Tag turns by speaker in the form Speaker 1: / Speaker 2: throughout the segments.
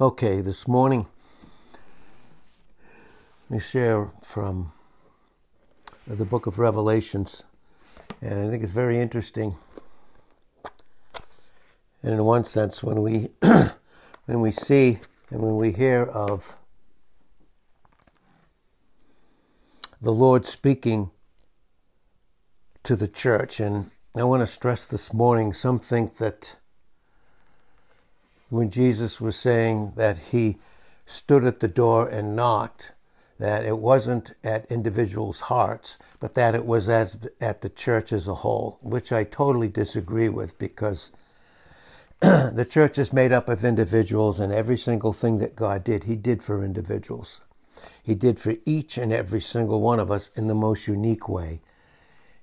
Speaker 1: Okay, this morning, let me share from the book of Revelations, and I think it's very interesting. And in one sense, when we when we see and when we hear of the Lord speaking to the church, and I want to stress this morning, some think that when Jesus was saying that he stood at the door and knocked, that it wasn't at individuals' hearts, but that it was as at the church as a whole, which I totally disagree with because the church is made up of individuals, and every single thing that God did, He did for individuals. He did for each and every single one of us in the most unique way.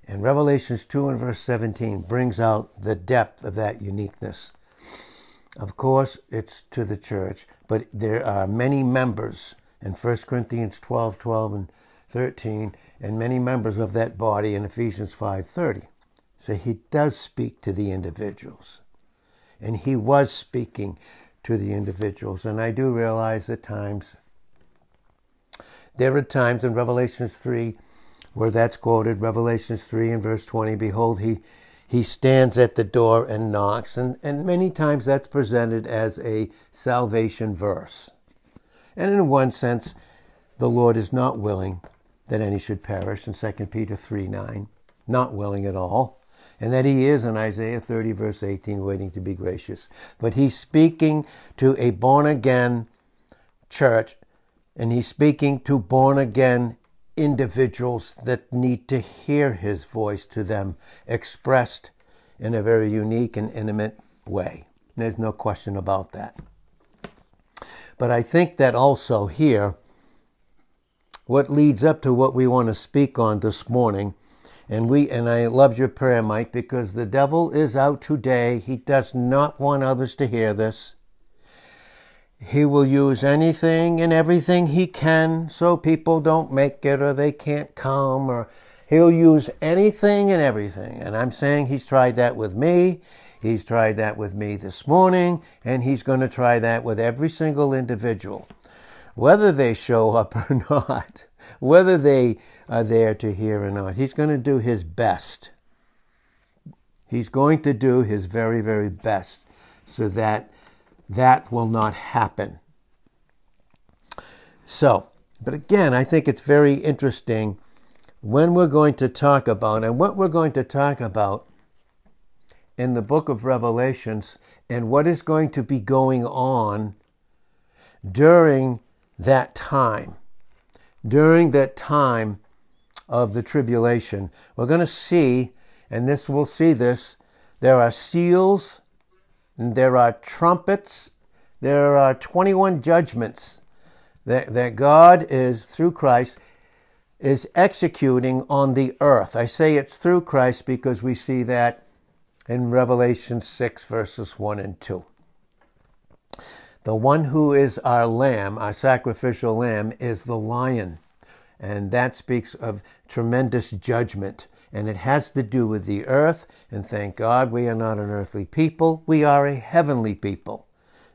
Speaker 1: And Revelations 2 and verse 17 brings out the depth of that uniqueness. Of course, it's to the church, but there are many members in 1 Corinthians 12, 12 and 13, and many members of that body in Ephesians 5:30. So he does speak to the individuals. And he was speaking to the individuals. And I do realize at times there are times in Revelations 3 where that's quoted, Revelations 3 and verse 20, behold, he he stands at the door and knocks, and, and many times that's presented as a salvation verse. And in one sense, the Lord is not willing that any should perish in 2 Peter 3 9, not willing at all, and that he is in Isaiah 30, verse 18, waiting to be gracious. But he's speaking to a born again church, and he's speaking to born again individuals that need to hear his voice to them expressed in a very unique and intimate way. There's no question about that. But I think that also here, what leads up to what we want to speak on this morning, and we and I loved your prayer, Mike, because the devil is out today. He does not want others to hear this. He will use anything and everything he can so people don't make it or they can't come or he'll use anything and everything. And I'm saying he's tried that with me. He's tried that with me this morning and he's going to try that with every single individual. Whether they show up or not, whether they are there to hear or not, he's going to do his best. He's going to do his very, very best so that that will not happen. So, but again, I think it's very interesting when we're going to talk about and what we're going to talk about in the book of Revelations and what is going to be going on during that time. During that time of the tribulation, we're going to see, and this we'll see this, there are seals there are trumpets. There are 21 judgments that, that God is, through Christ, is executing on the earth. I say it's through Christ because we see that in Revelation 6, verses 1 and 2. The one who is our lamb, our sacrificial lamb, is the lion. And that speaks of tremendous judgment and it has to do with the earth. And thank God we are not an earthly people, we are a heavenly people.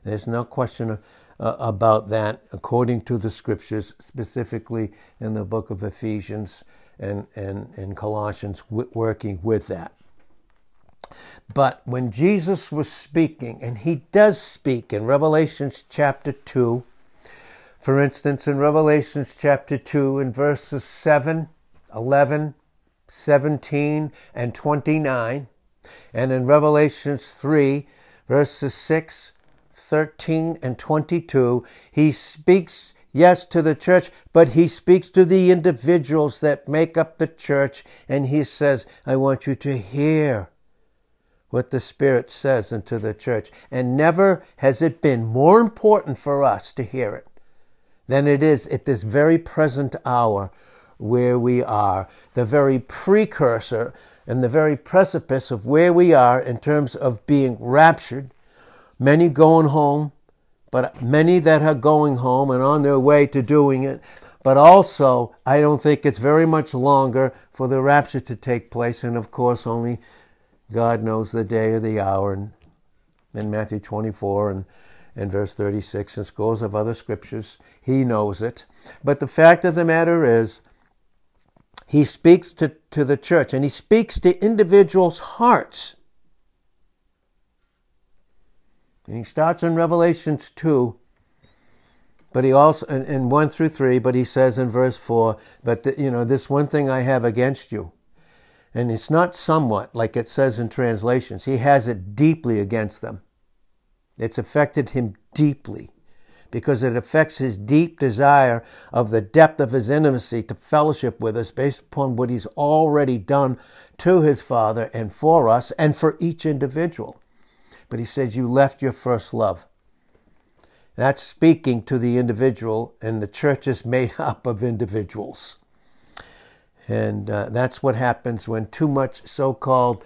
Speaker 1: There's no question uh, about that according to the scriptures, specifically in the book of Ephesians and, and, and Colossians, working with that. But when Jesus was speaking, and he does speak in Revelations chapter 2, for instance, in Revelations chapter 2, in verses 7, 11, 17 and 29, and in Revelations 3, verses 6, 13, and 22, he speaks, yes, to the church, but he speaks to the individuals that make up the church, and he says, I want you to hear what the Spirit says into the church. And never has it been more important for us to hear it than it is at this very present hour where we are, the very precursor and the very precipice of where we are in terms of being raptured. Many going home, but many that are going home and on their way to doing it. But also, I don't think it's very much longer for the rapture to take place. And of course, only God knows the day or the hour. And in Matthew 24 and in verse 36 and scores of other scriptures. He knows it. But the fact of the matter is, he speaks to, to the church and he speaks to individuals' hearts. And he starts in Revelations 2, but he also, in, in 1 through 3, but he says in verse 4, but the, you know, this one thing I have against you. And it's not somewhat like it says in translations. He has it deeply against them. It's affected him deeply because it affects his deep desire of the depth of his intimacy to fellowship with us based upon what he's already done to his Father and for us and for each individual. But he says, You left your first love. That's speaking to the individual, and the church is made up of individuals. And uh, that's what happens when too much so called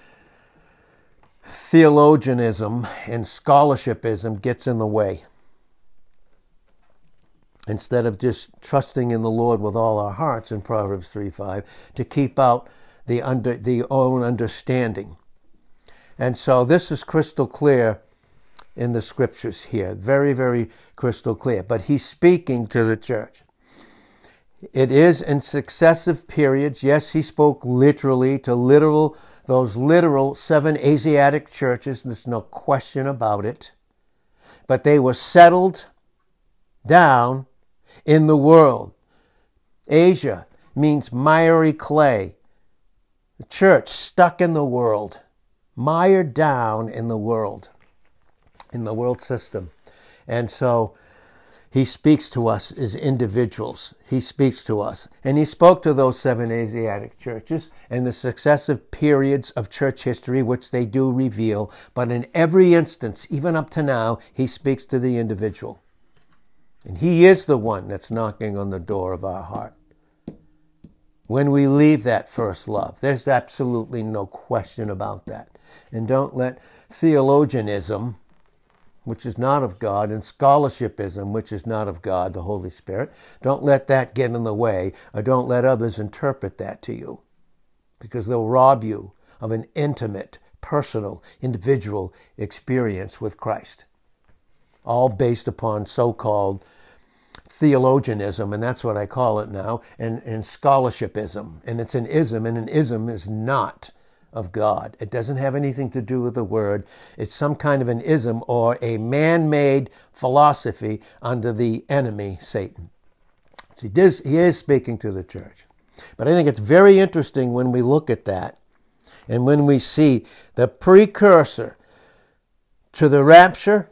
Speaker 1: theologianism and scholarshipism gets in the way. Instead of just trusting in the Lord with all our hearts in Proverbs 3 5, to keep out the, under, the own understanding. And so this is crystal clear in the scriptures here. Very, very crystal clear. But he's speaking to the church. It is in successive periods. Yes, he spoke literally to literal, those literal seven Asiatic churches. There's no question about it. But they were settled down in the world. Asia means miry clay. The church stuck in the world, mired down in the world, in the world system. And so he speaks to us as individuals. He speaks to us. And he spoke to those seven Asiatic churches and the successive periods of church history, which they do reveal. But in every instance, even up to now, he speaks to the individual. And he is the one that's knocking on the door of our heart. When we leave that first love, there's absolutely no question about that. And don't let theologianism which is not of God, and scholarshipism, which is not of God, the Holy Spirit. Don't let that get in the way, or don't let others interpret that to you, because they'll rob you of an intimate, personal, individual experience with Christ. All based upon so called theologianism, and that's what I call it now, and, and scholarshipism. And it's an ism, and an ism is not of God. It doesn't have anything to do with the word. It's some kind of an ism or a man made philosophy under the enemy, Satan. So he, he is speaking to the church. But I think it's very interesting when we look at that and when we see the precursor to the rapture,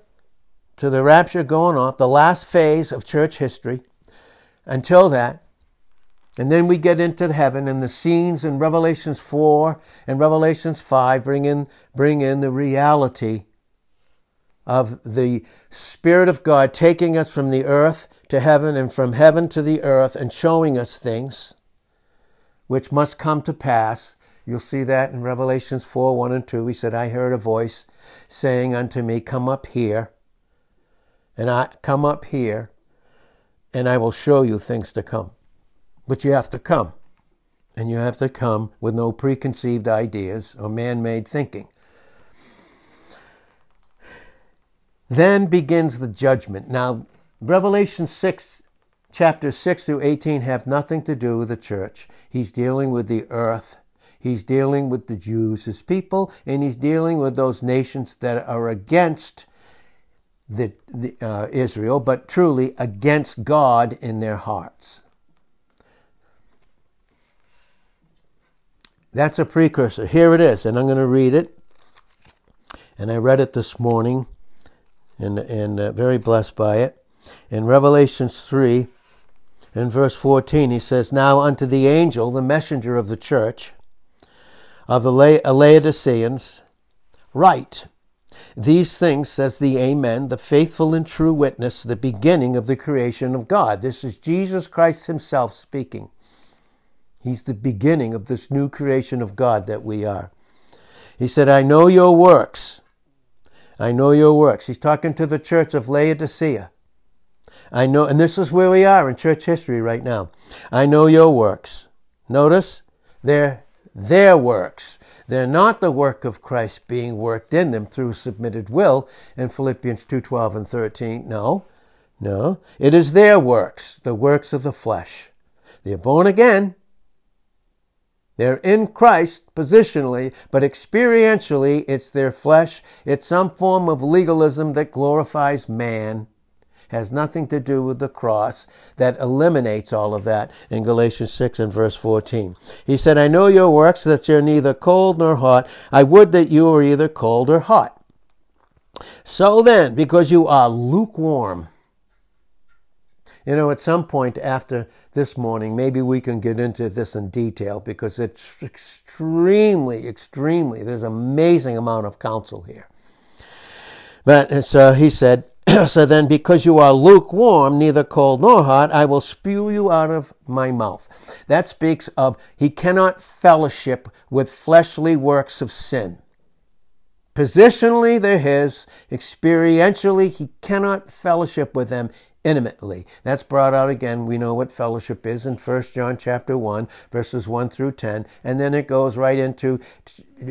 Speaker 1: to the rapture going off, the last phase of church history. Until that, and then we get into heaven and the scenes in Revelations 4 and Revelations 5 bring in, bring in the reality of the Spirit of God taking us from the earth to heaven and from heaven to the earth and showing us things which must come to pass. You'll see that in Revelations 4 1 and 2. He said, I heard a voice saying unto me, Come up here, and I come up here, and I will show you things to come. But you have to come. And you have to come with no preconceived ideas or man made thinking. Then begins the judgment. Now, Revelation 6, chapters 6 through 18 have nothing to do with the church. He's dealing with the earth. He's dealing with the Jews, his people, and he's dealing with those nations that are against the, the uh, Israel, but truly against God in their hearts. That's a precursor. Here it is, and I'm going to read it. And I read it this morning, and, and uh, very blessed by it. In Revelations 3, in verse 14, he says, Now unto the angel, the messenger of the church, of the La- Laodiceans, write, These things says the Amen, the faithful and true witness, the beginning of the creation of God. This is Jesus Christ himself speaking. He's the beginning of this new creation of God that we are. He said, I know your works. I know your works. He's talking to the church of Laodicea. I know, and this is where we are in church history right now. I know your works. Notice they're their works. They're not the work of Christ being worked in them through submitted will in Philippians 2:12 and 13. No. No. It is their works, the works of the flesh. They're born again. They're in Christ positionally, but experientially, it's their flesh. It's some form of legalism that glorifies man has nothing to do with the cross that eliminates all of that in Galatians 6 and verse 14. He said, I know your works, that you're neither cold nor hot. I would that you were either cold or hot. So then, because you are lukewarm, you know, at some point after this morning, maybe we can get into this in detail because it's extremely, extremely, there's an amazing amount of counsel here. But so he said, so then, because you are lukewarm, neither cold nor hot, I will spew you out of my mouth. That speaks of he cannot fellowship with fleshly works of sin. Positionally, they're his. Experientially, he cannot fellowship with them intimately. That's brought out again. We know what fellowship is in 1 John chapter 1, verses 1 through 10. And then it goes right into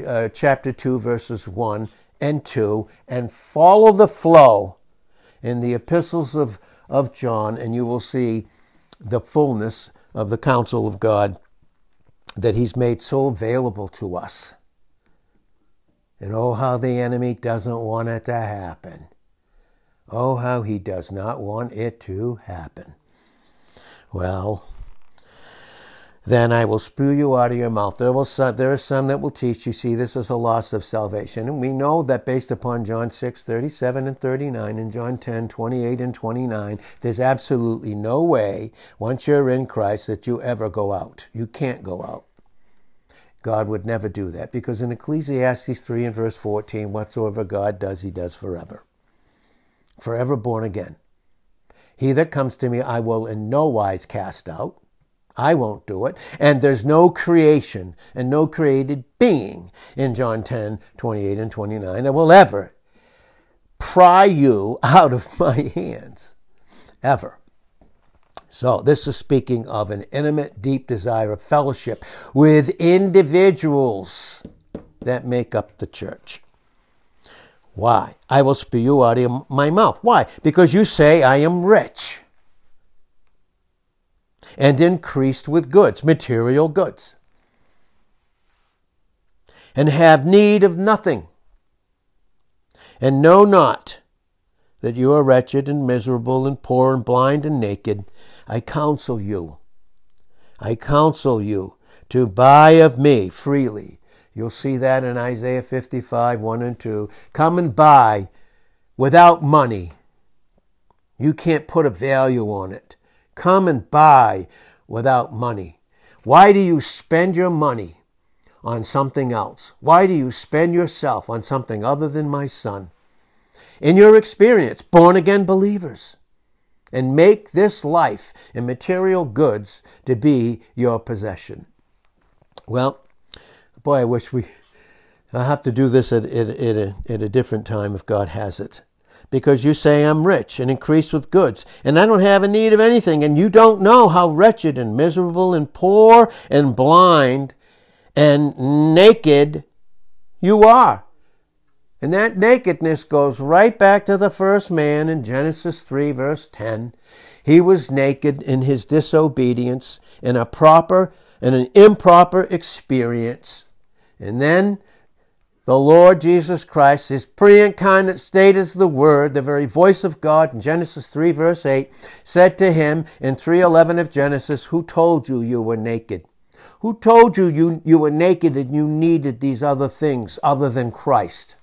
Speaker 1: uh, chapter 2, verses 1 and 2, and follow the flow in the epistles of, of John, and you will see the fullness of the counsel of God that He's made so available to us. And oh, how the enemy doesn't want it to happen. Oh, how he does not want it to happen. Well, then I will spew you out of your mouth. There, will some, there are some that will teach you, see, this is a loss of salvation. And we know that based upon John 6, 37 and 39, and John 10, 28 and 29, there's absolutely no way, once you're in Christ, that you ever go out. You can't go out. God would never do that because in Ecclesiastes 3 and verse 14, whatsoever God does, he does forever. Forever born again. He that comes to me, I will in no wise cast out. I won't do it. And there's no creation and no created being in John 10, 28 and 29 that will ever pry you out of my hands. Ever. So, this is speaking of an intimate, deep desire of fellowship with individuals that make up the church. Why? I will spew you out of my mouth. Why? Because you say I am rich and increased with goods, material goods, and have need of nothing, and know not that you are wretched and miserable and poor and blind and naked. I counsel you, I counsel you to buy of me freely. You'll see that in Isaiah 55, 1 and 2. Come and buy without money. You can't put a value on it. Come and buy without money. Why do you spend your money on something else? Why do you spend yourself on something other than my son? In your experience, born again believers, and make this life and material goods to be your possession. Well, boy, I wish we. I have to do this at, at, at, a, at a different time if God has it because you say I'm rich and increased with goods, and I don't have a need of anything, and you don't know how wretched and miserable and poor and blind and naked you are. And that nakedness goes right back to the first man in Genesis 3, verse 10. He was naked in his disobedience, in a proper and an improper experience. And then the Lord Jesus Christ, his pre incarnate state as the Word, the very voice of God in Genesis 3, verse 8, said to him in 3.11 of Genesis, Who told you you were naked? Who told you, you you were naked and you needed these other things other than Christ?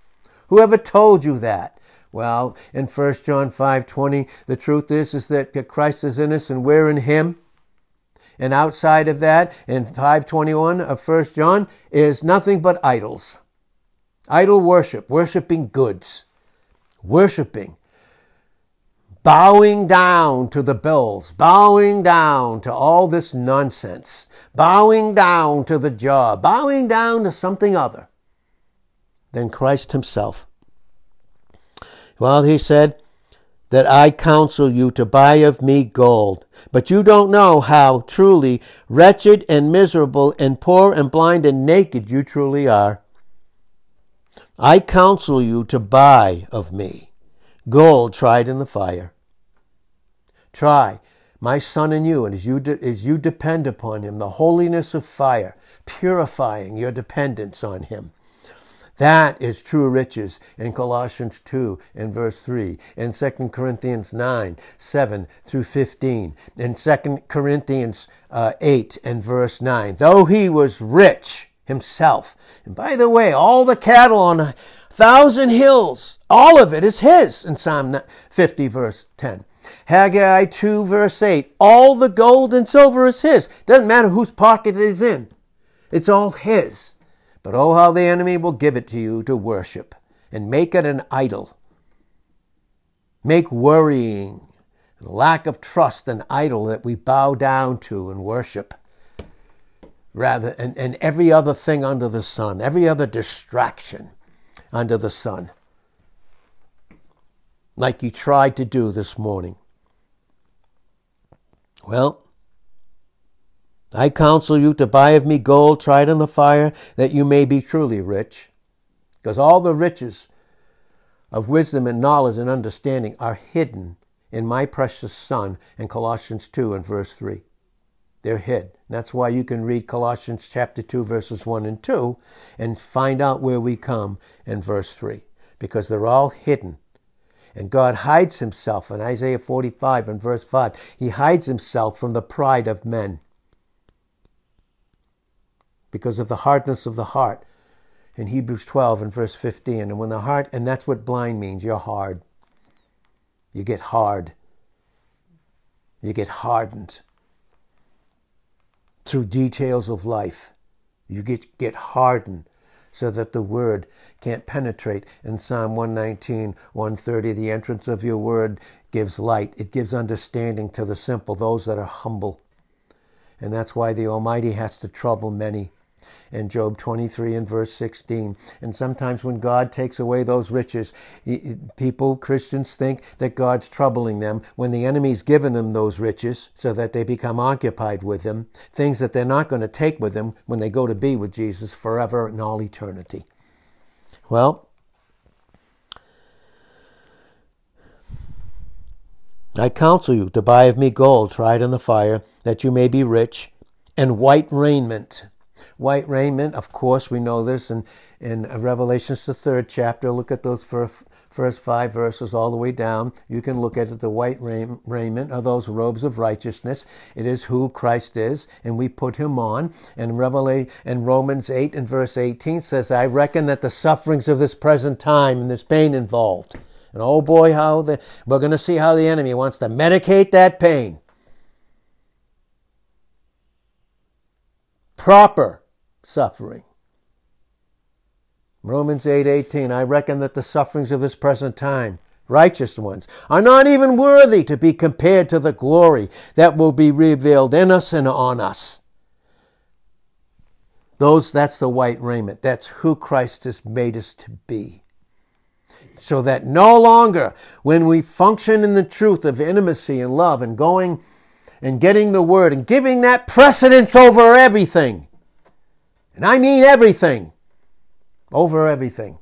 Speaker 1: Whoever told you that? Well, in 1 John 5.20, the truth is, is that Christ is in us and we're in him. And outside of that, in 521 of 1 John, is nothing but idols. Idol worship, worshiping goods, worshiping, bowing down to the bills, bowing down to all this nonsense, bowing down to the job, bowing down to something other than Christ Himself. Well, He said, that I counsel you to buy of me gold. But you don't know how truly wretched and miserable and poor and blind and naked you truly are. I counsel you to buy of me gold tried in the fire. Try, my son and you, and as you, de- as you depend upon him, the holiness of fire, purifying your dependence on him. That is true riches in Colossians 2 and verse 3, in 2 Corinthians 9, 7 through 15, in 2 Corinthians uh, 8 and verse 9. Though he was rich himself, and by the way, all the cattle on a thousand hills, all of it is his in Psalm 50 verse 10. Haggai 2 verse 8, all the gold and silver is his. Doesn't matter whose pocket it is in. It's all his. But oh, how the enemy will give it to you to worship and make it an idol. Make worrying and lack of trust an idol that we bow down to and worship. Rather, and, and every other thing under the sun, every other distraction under the sun, like you tried to do this morning. Well, I counsel you to buy of me gold tried in the fire, that you may be truly rich. Because all the riches of wisdom and knowledge and understanding are hidden in my precious Son in Colossians 2 and verse 3. They're hid. That's why you can read Colossians chapter 2, verses 1 and 2, and find out where we come in verse 3. Because they're all hidden. And God hides himself in Isaiah 45 and verse 5. He hides himself from the pride of men because of the hardness of the heart in Hebrews 12 and verse 15. And when the heart, and that's what blind means, you're hard. You get hard. You get hardened through details of life. You get, get hardened so that the word can't penetrate. In Psalm 119, 130, the entrance of your word gives light. It gives understanding to the simple, those that are humble. And that's why the Almighty has to trouble many in Job 23 and verse 16. And sometimes when God takes away those riches, people, Christians, think that God's troubling them when the enemy's given them those riches so that they become occupied with them, things that they're not going to take with them when they go to be with Jesus forever and all eternity. Well, I counsel you to buy of me gold tried in the fire, that you may be rich, and white raiment white raiment. Of course, we know this in, in Revelations, the third chapter. Look at those first, first five verses all the way down. You can look at it. The white raiment are those robes of righteousness. It is who Christ is, and we put him on. And Revelation and Romans 8 and verse 18 says, I reckon that the sufferings of this present time and this pain involved. And oh boy, how the, we're going to see how the enemy wants to medicate that pain. Proper suffering. Romans 8:18 I reckon that the sufferings of this present time righteous ones are not even worthy to be compared to the glory that will be revealed in us and on us. Those that's the white raiment. That's who Christ has made us to be. So that no longer when we function in the truth of intimacy and love and going and getting the word and giving that precedence over everything and I mean everything, over everything.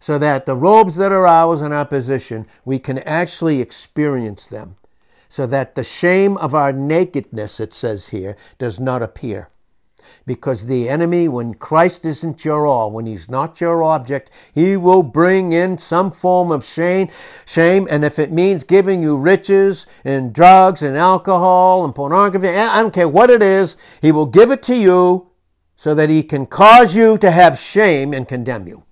Speaker 1: So that the robes that are ours in our position, we can actually experience them. So that the shame of our nakedness, it says here, does not appear. Because the enemy, when Christ isn't your all, when he's not your object, he will bring in some form of shame, shame, and if it means giving you riches and drugs and alcohol and pornography, I don't care what it is, he will give it to you so that he can cause you to have shame and condemn you.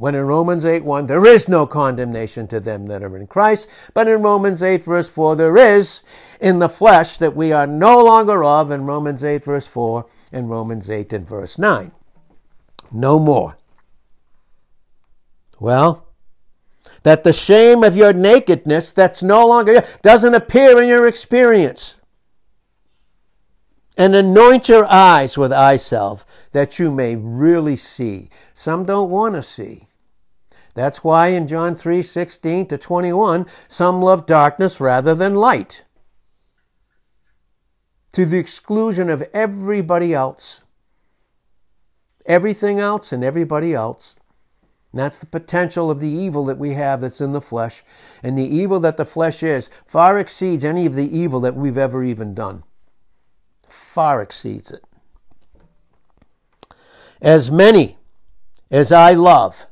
Speaker 1: When in Romans 8 1, there is no condemnation to them that are in Christ, but in Romans 8 verse 4, there is in the flesh that we are no longer of, in Romans 8 verse 4, and Romans 8 and verse 9. No more. Well, that the shame of your nakedness that's no longer doesn't appear in your experience. And anoint your eyes with eye salve that you may really see. Some don't want to see. That's why in John 3 16 to 21, some love darkness rather than light, to the exclusion of everybody else. Everything else and everybody else. And that's the potential of the evil that we have that's in the flesh. And the evil that the flesh is far exceeds any of the evil that we've ever even done. Far exceeds it. As many as I love,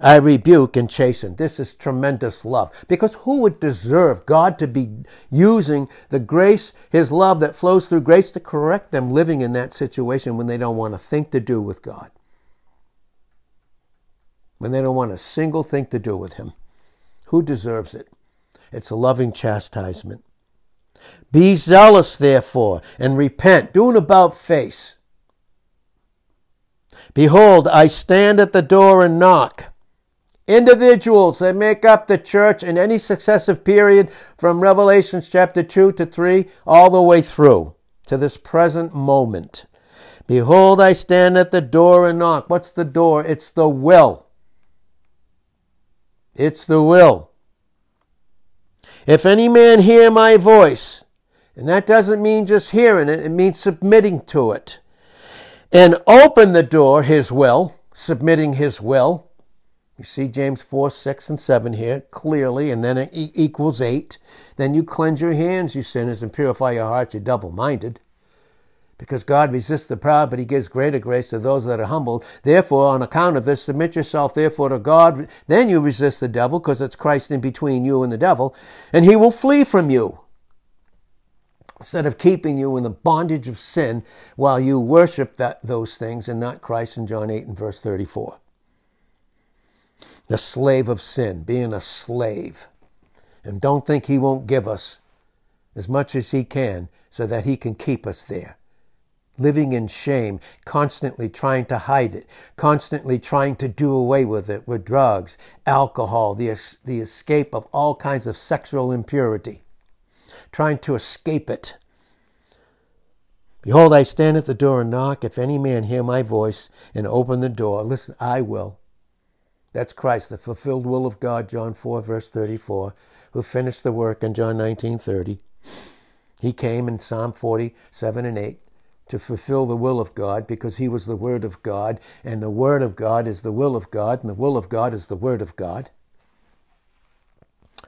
Speaker 1: I rebuke and chasten. This is tremendous love. Because who would deserve God to be using the grace, His love that flows through grace to correct them living in that situation when they don't want a thing to do with God? When they don't want a single thing to do with Him? Who deserves it? It's a loving chastisement. Be zealous, therefore, and repent. Do an about face. Behold, I stand at the door and knock. Individuals that make up the church in any successive period from Revelations chapter 2 to 3 all the way through to this present moment. Behold, I stand at the door and knock. What's the door? It's the will. It's the will. If any man hear my voice, and that doesn't mean just hearing it, it means submitting to it, and open the door, his will, submitting his will, you see James 4, 6, and 7 here clearly, and then it equals 8. Then you cleanse your hands, you sinners, and purify your hearts, you double minded. Because God resists the proud, but he gives greater grace to those that are humbled. Therefore, on account of this, submit yourself therefore to God. Then you resist the devil, because it's Christ in between you and the devil, and he will flee from you. Instead of keeping you in the bondage of sin while you worship that, those things and not Christ in John 8 and verse 34 the slave of sin, being a slave. And don't think he won't give us as much as he can so that he can keep us there. Living in shame, constantly trying to hide it, constantly trying to do away with it with drugs, alcohol, the, the escape of all kinds of sexual impurity, trying to escape it. Behold, I stand at the door and knock. If any man hear my voice and open the door, listen, I will that's Christ, the fulfilled will of God, John 4, verse 34, who finished the work in John 19, 30. He came in Psalm 47 and 8 to fulfill the will of God because he was the Word of God, and the Word of God is the will of God, and the will of God is the Word of God.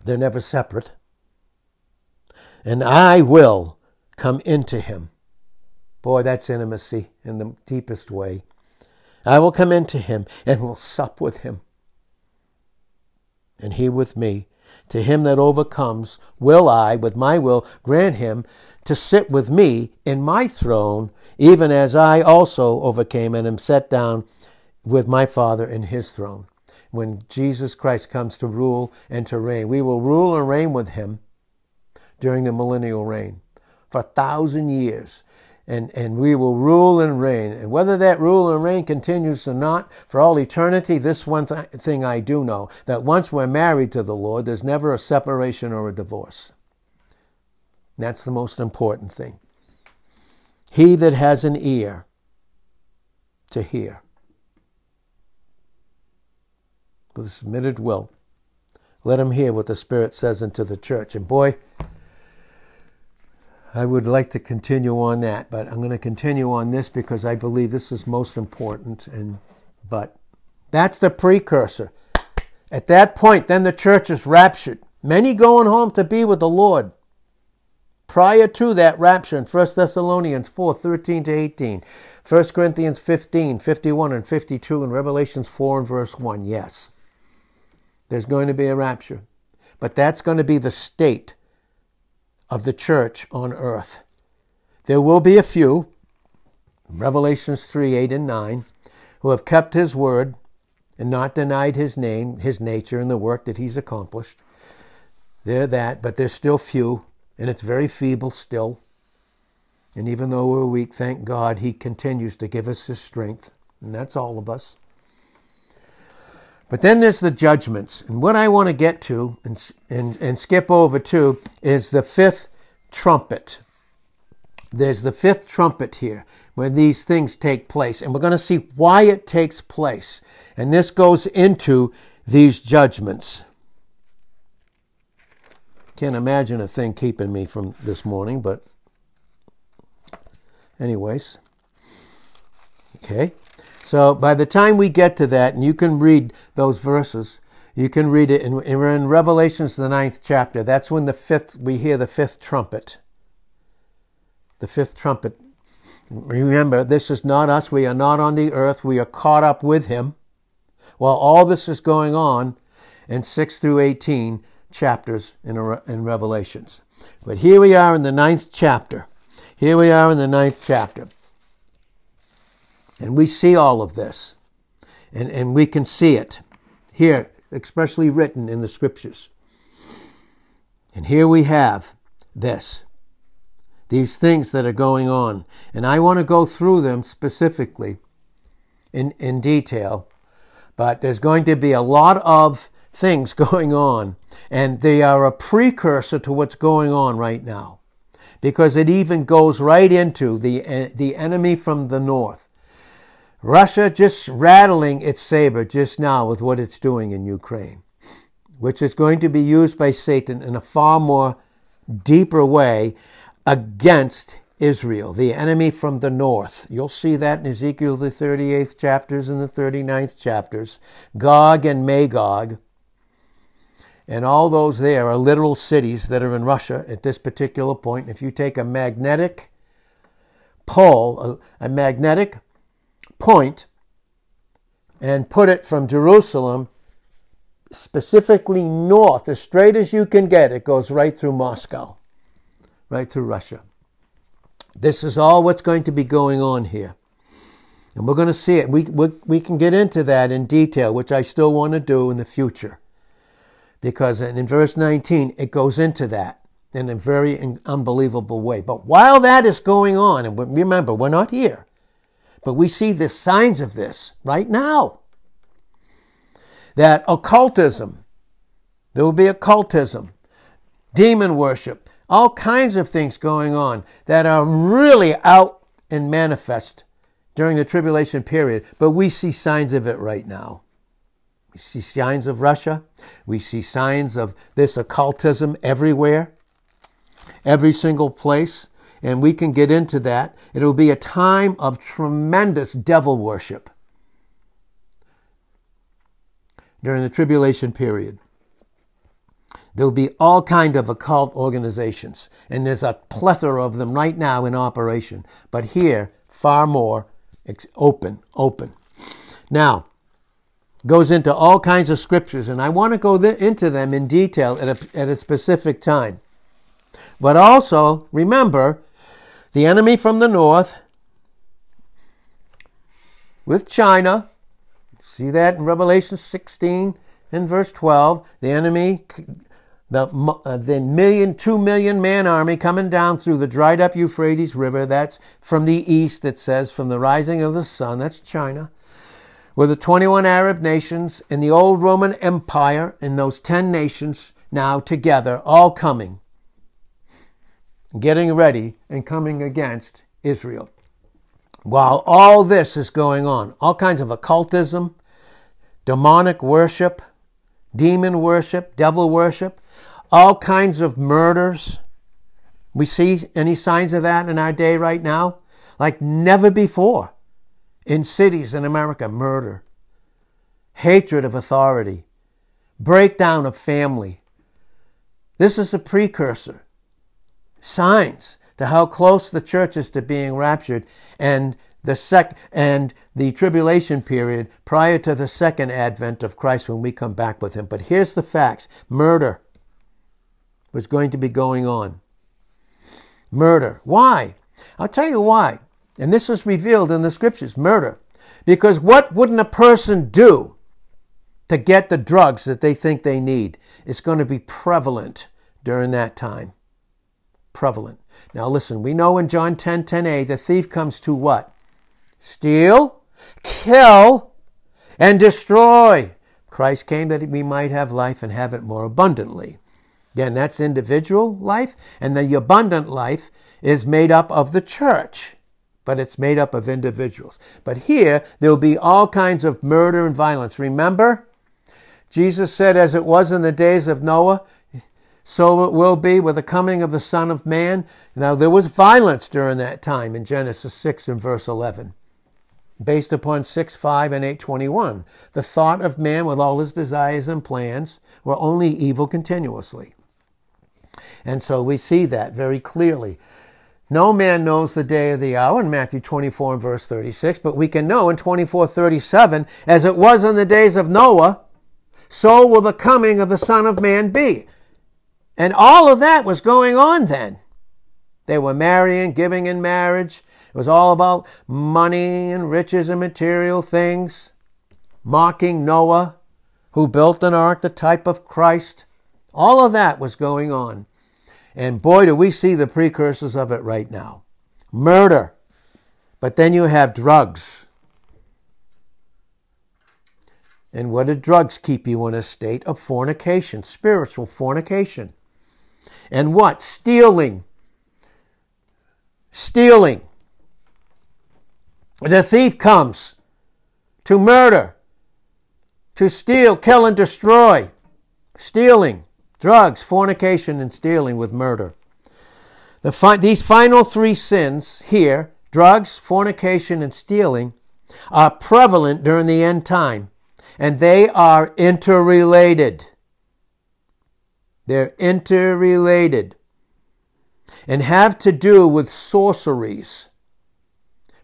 Speaker 1: They're never separate. And I will come into him. Boy, that's intimacy in the deepest way. I will come into him and will sup with him and he with me. To him that overcomes, will I, with my will, grant him to sit with me in my throne, even as I also overcame and am set down with my Father in his throne. When Jesus Christ comes to rule and to reign, we will rule and reign with him during the millennial reign for a thousand years and, and we will rule and reign. And whether that rule and reign continues or not for all eternity, this one th- thing I do know that once we're married to the Lord, there's never a separation or a divorce. That's the most important thing. He that has an ear to hear, with a submitted will, let him hear what the Spirit says unto the church. And boy, I would like to continue on that, but I'm going to continue on this because I believe this is most important. And but that's the precursor. At that point, then the church is raptured. Many going home to be with the Lord. Prior to that rapture in 1 Thessalonians 4, 13 to 18, 1 Corinthians 15, 51 and 52, and Revelations 4 and verse 1, yes. There's going to be a rapture. But that's going to be the state of the church on earth. There will be a few, Revelations 3 8 and 9, who have kept his word and not denied his name, his nature, and the work that he's accomplished. They're that, but there's still few, and it's very feeble still. And even though we're weak, thank God he continues to give us his strength, and that's all of us. But then there's the judgments. And what I want to get to and, and, and skip over to is the fifth trumpet. There's the fifth trumpet here where these things take place. And we're going to see why it takes place. And this goes into these judgments. Can't imagine a thing keeping me from this morning, but anyways. Okay. So by the time we get to that, and you can read those verses, you can read it in, we're in Revelations, the ninth chapter. That's when the fifth, we hear the fifth trumpet. The fifth trumpet. Remember, this is not us. We are not on the earth. We are caught up with him. While all this is going on in 6 through 18 chapters in, in Revelations. But here we are in the ninth chapter. Here we are in the ninth chapter. And we see all of this. And, and we can see it here, expressly written in the scriptures. And here we have this these things that are going on. And I want to go through them specifically in, in detail. But there's going to be a lot of things going on. And they are a precursor to what's going on right now. Because it even goes right into the, eh, the enemy from the north. Russia just rattling its saber just now with what it's doing in Ukraine, which is going to be used by Satan in a far more deeper way against Israel, the enemy from the north. You'll see that in Ezekiel, the 38th chapters and the 39th chapters. Gog and Magog. And all those there are literal cities that are in Russia at this particular point. If you take a magnetic pole, a, a magnetic point and put it from Jerusalem specifically north, as straight as you can get. It goes right through Moscow, right through Russia. This is all what's going to be going on here. And we're going to see it. We, we, we can get into that in detail, which I still want to do in the future. Because in, verse 19, it goes into that in a very unbelievable way. But while that is going on, and remember, we're not here. But we see the signs of this right now. That occultism, there will be occultism, demon worship, all kinds of things going on that are really out and manifest during the tribulation period, but we see signs of it right now. We see signs of Russia. We see signs of this occultism everywhere, every single place and we can get into that. It'll be a time of tremendous devil worship during the tribulation period. There'll be all kind of occult organizations, and there's a plethora of them right now in operation. But here, far more open, open. Now, goes into all kinds of scriptures, and I want to go th- into them in detail at a, at a specific time. But also, remember, the enemy from the north with China. See that in Revelation 16 and verse 12. The enemy, the, uh, the million, two million man army coming down through the dried up Euphrates River. That's from the east, it says, from the rising of the sun. That's China. With the 21 Arab nations in the old Roman Empire and those 10 nations now together, all coming getting ready and coming against Israel. While all this is going on, all kinds of occultism, demonic worship, demon worship, devil worship, all kinds of murders. We see any signs of that in our day right now? Like never before. In cities in America, murder, hatred of authority, breakdown of family. This is a precursor signs to how close the church is to being raptured and the sec and the tribulation period prior to the second advent of Christ when we come back with him. But here's the facts. Murder was going to be going on. Murder. Why? I'll tell you why. And this is revealed in the scriptures. Murder. Because what wouldn't a person do to get the drugs that they think they need? It's going to be prevalent during that time prevalent. Now listen, we know in John 10 10a, the thief comes to what? Steal, kill, and destroy. Christ came that we might have life and have it more abundantly. Again, that's individual life, and the abundant life is made up of the church, but it's made up of individuals. But here, there will be all kinds of murder and violence. Remember, Jesus said, As it was in the days of Noah, so it will be with the coming of the Son of Man. Now, there was violence during that time in Genesis 6 and verse 11, based upon 6 5 and 821. The thought of man with all his desires and plans were only evil continuously. And so we see that very clearly. No man knows the day or the hour in Matthew 24 and verse 36, but we can know in 24 37, as it was in the days of Noah, so will the coming of the Son of Man be. And all of that was going on then. They were marrying, giving in marriage. It was all about money and riches and material things. Mocking Noah, who built an ark, the type of Christ. All of that was going on. And boy, do we see the precursors of it right now. Murder. But then you have drugs. And what do drugs keep you in a state of fornication, spiritual fornication? And what? Stealing. Stealing. The thief comes to murder, to steal, kill, and destroy. Stealing, drugs, fornication, and stealing with murder. The fi- these final three sins here drugs, fornication, and stealing are prevalent during the end time, and they are interrelated. They're interrelated and have to do with sorceries.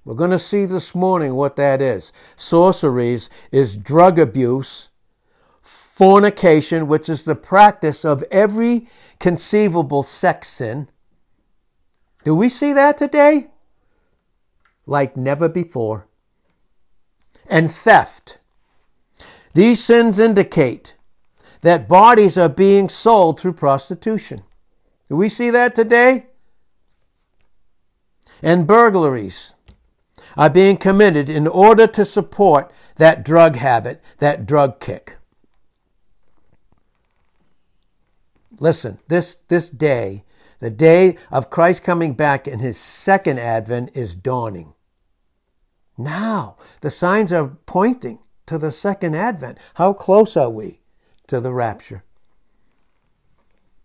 Speaker 1: We're going to see this morning what that is. Sorceries is drug abuse, fornication, which is the practice of every conceivable sex sin. Do we see that today? Like never before. And theft. These sins indicate that bodies are being sold through prostitution. Do we see that today? And burglaries are being committed in order to support that drug habit, that drug kick. Listen, this, this day, the day of Christ coming back in his second advent is dawning. Now, the signs are pointing to the second advent. How close are we? To the rapture.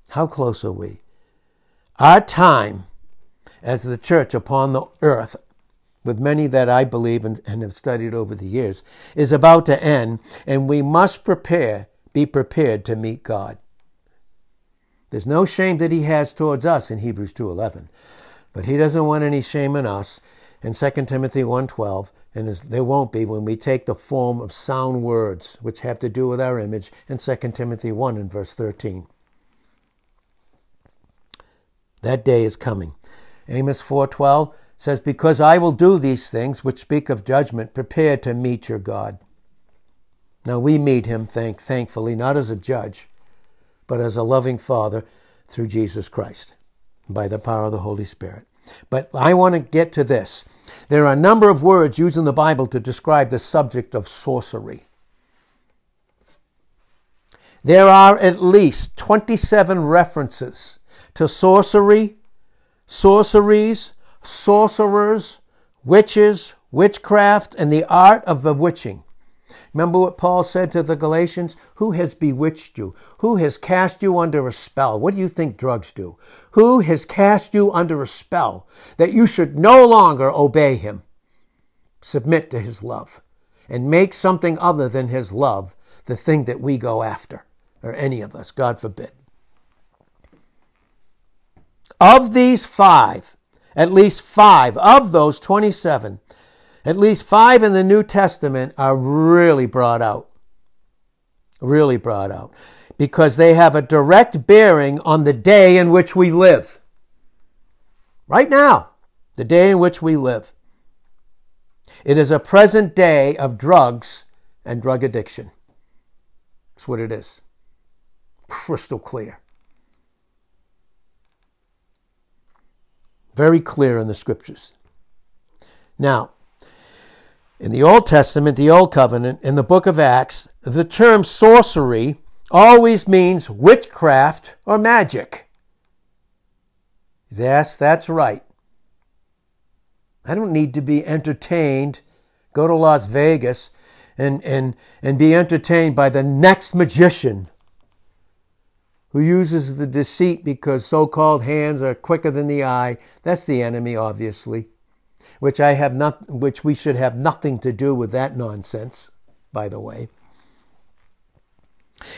Speaker 1: How close are we? Our time as the church upon the earth, with many that I believe and, and have studied over the years, is about to end, and we must prepare, be prepared to meet God. There's no shame that he has towards us in Hebrews 2:11, but he doesn't want any shame in us in 2 Timothy 1:12 and there won't be when we take the form of sound words, which have to do with our image, in 2 Timothy 1 and verse 13. That day is coming. Amos 4:12 says, "Because I will do these things which speak of judgment, prepare to meet your God." Now we meet him, thank, thankfully, not as a judge, but as a loving Father through Jesus Christ, by the power of the Holy Spirit. But I want to get to this. There are a number of words used in the Bible to describe the subject of sorcery. There are at least 27 references to sorcery, sorceries, sorcerers, witches, witchcraft, and the art of bewitching. Remember what Paul said to the Galatians? Who has bewitched you? Who has cast you under a spell? What do you think drugs do? Who has cast you under a spell that you should no longer obey him? Submit to his love and make something other than his love the thing that we go after, or any of us, God forbid. Of these five, at least five of those 27 at least five in the New Testament are really brought out. Really brought out. Because they have a direct bearing on the day in which we live. Right now, the day in which we live. It is a present day of drugs and drug addiction. That's what it is. Crystal clear. Very clear in the scriptures. Now, in the Old Testament, the Old Covenant, in the book of Acts, the term sorcery always means witchcraft or magic. Yes, that's right. I don't need to be entertained, go to Las Vegas, and, and, and be entertained by the next magician who uses the deceit because so called hands are quicker than the eye. That's the enemy, obviously, which, I have not, which we should have nothing to do with that nonsense, by the way.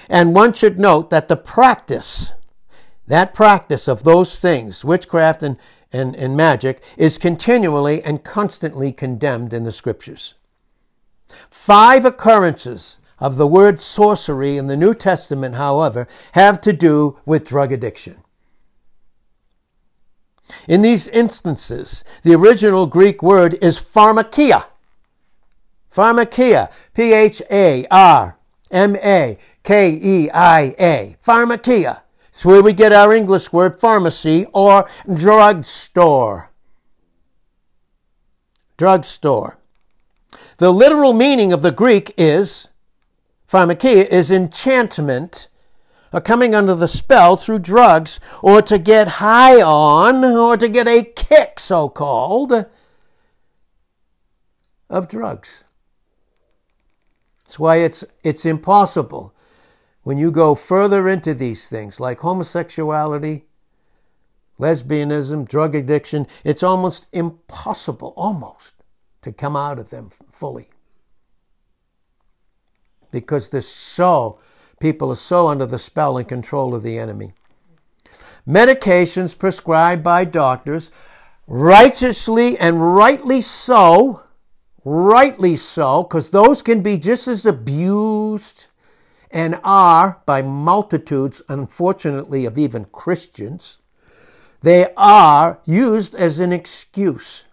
Speaker 1: And one should note that the practice, that practice of those things, witchcraft and, and, and magic, is continually and constantly condemned in the scriptures. Five occurrences of the word sorcery in the New Testament, however, have to do with drug addiction. In these instances, the original Greek word is pharmakeia. Pharmakeia, P H A R M A K E I A. Pharmakeia. It's where we get our English word pharmacy or drugstore. Drugstore. The literal meaning of the Greek is pharmakeia is enchantment, or coming under the spell through drugs, or to get high on, or to get a kick, so called, of drugs. That's why it's, it's impossible when you go further into these things, like homosexuality, lesbianism, drug addiction, it's almost impossible, almost, to come out of them fully because they're so, people are so under the spell and control of the enemy. Medications prescribed by doctors, righteously and rightly so, rightly so, because those can be just as abused and are by multitudes, unfortunately, of even Christians. They are used as an excuse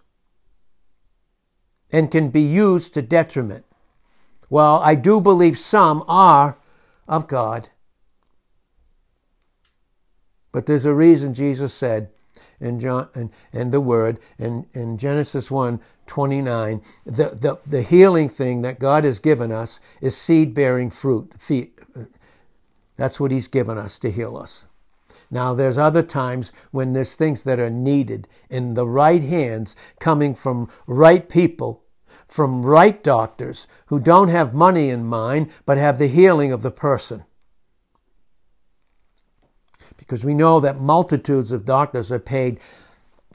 Speaker 1: and can be used to detriment. Well, I do believe some are of God. But there's a reason Jesus said in John and, and the word in, in Genesis 1 29, the, the, the healing thing that God has given us is seed bearing fruit. That's what He's given us to heal us. Now, there's other times when there's things that are needed in the right hands coming from right people from right doctors who don't have money in mind but have the healing of the person. Because we know that multitudes of doctors are paid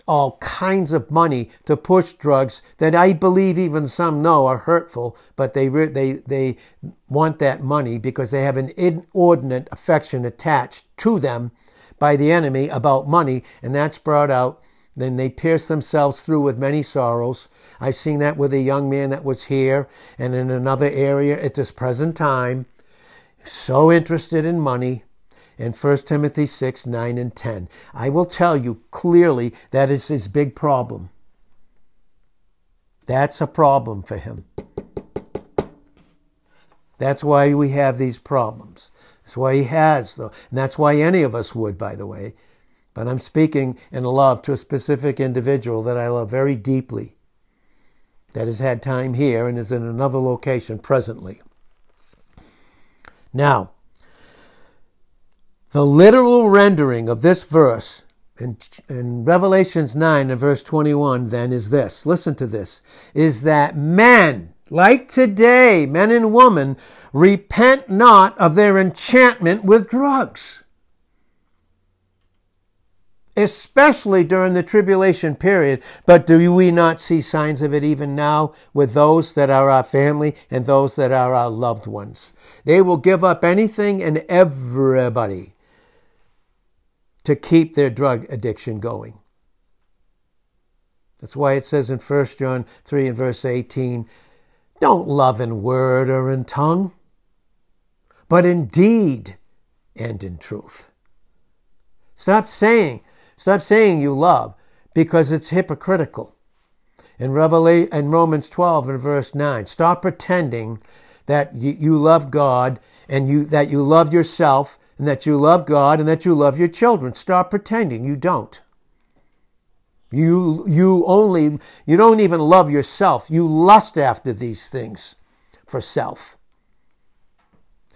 Speaker 1: all kinds of money to push drugs that I believe even some know are hurtful, but they, they, they want that money because they have an inordinate affection attached to them by the enemy about money, and that's brought out. Then they pierce themselves through with many sorrows I've seen that with a young man that was here and in another area at this present time, so interested in money. In 1 Timothy 6, 9, and 10. I will tell you clearly that is his big problem. That's a problem for him. That's why we have these problems. That's why he has, though. And that's why any of us would, by the way. But I'm speaking in love to a specific individual that I love very deeply that has had time here and is in another location presently. Now, the literal rendering of this verse in, in Revelations 9 and verse 21 then is this. Listen to this. Is that men, like today, men and women, repent not of their enchantment with drugs especially during the tribulation period. But do we not see signs of it even now with those that are our family and those that are our loved ones? They will give up anything and everybody to keep their drug addiction going. That's why it says in 1 John 3 and verse 18, don't love in word or in tongue, but in deed and in truth. Stop saying, Stop saying you love because it's hypocritical. In Revelation in Romans 12 and verse 9, stop pretending that you, you love God and you that you love yourself and that you love God and that you love your children. Stop pretending you don't. You you only you don't even love yourself. You lust after these things for self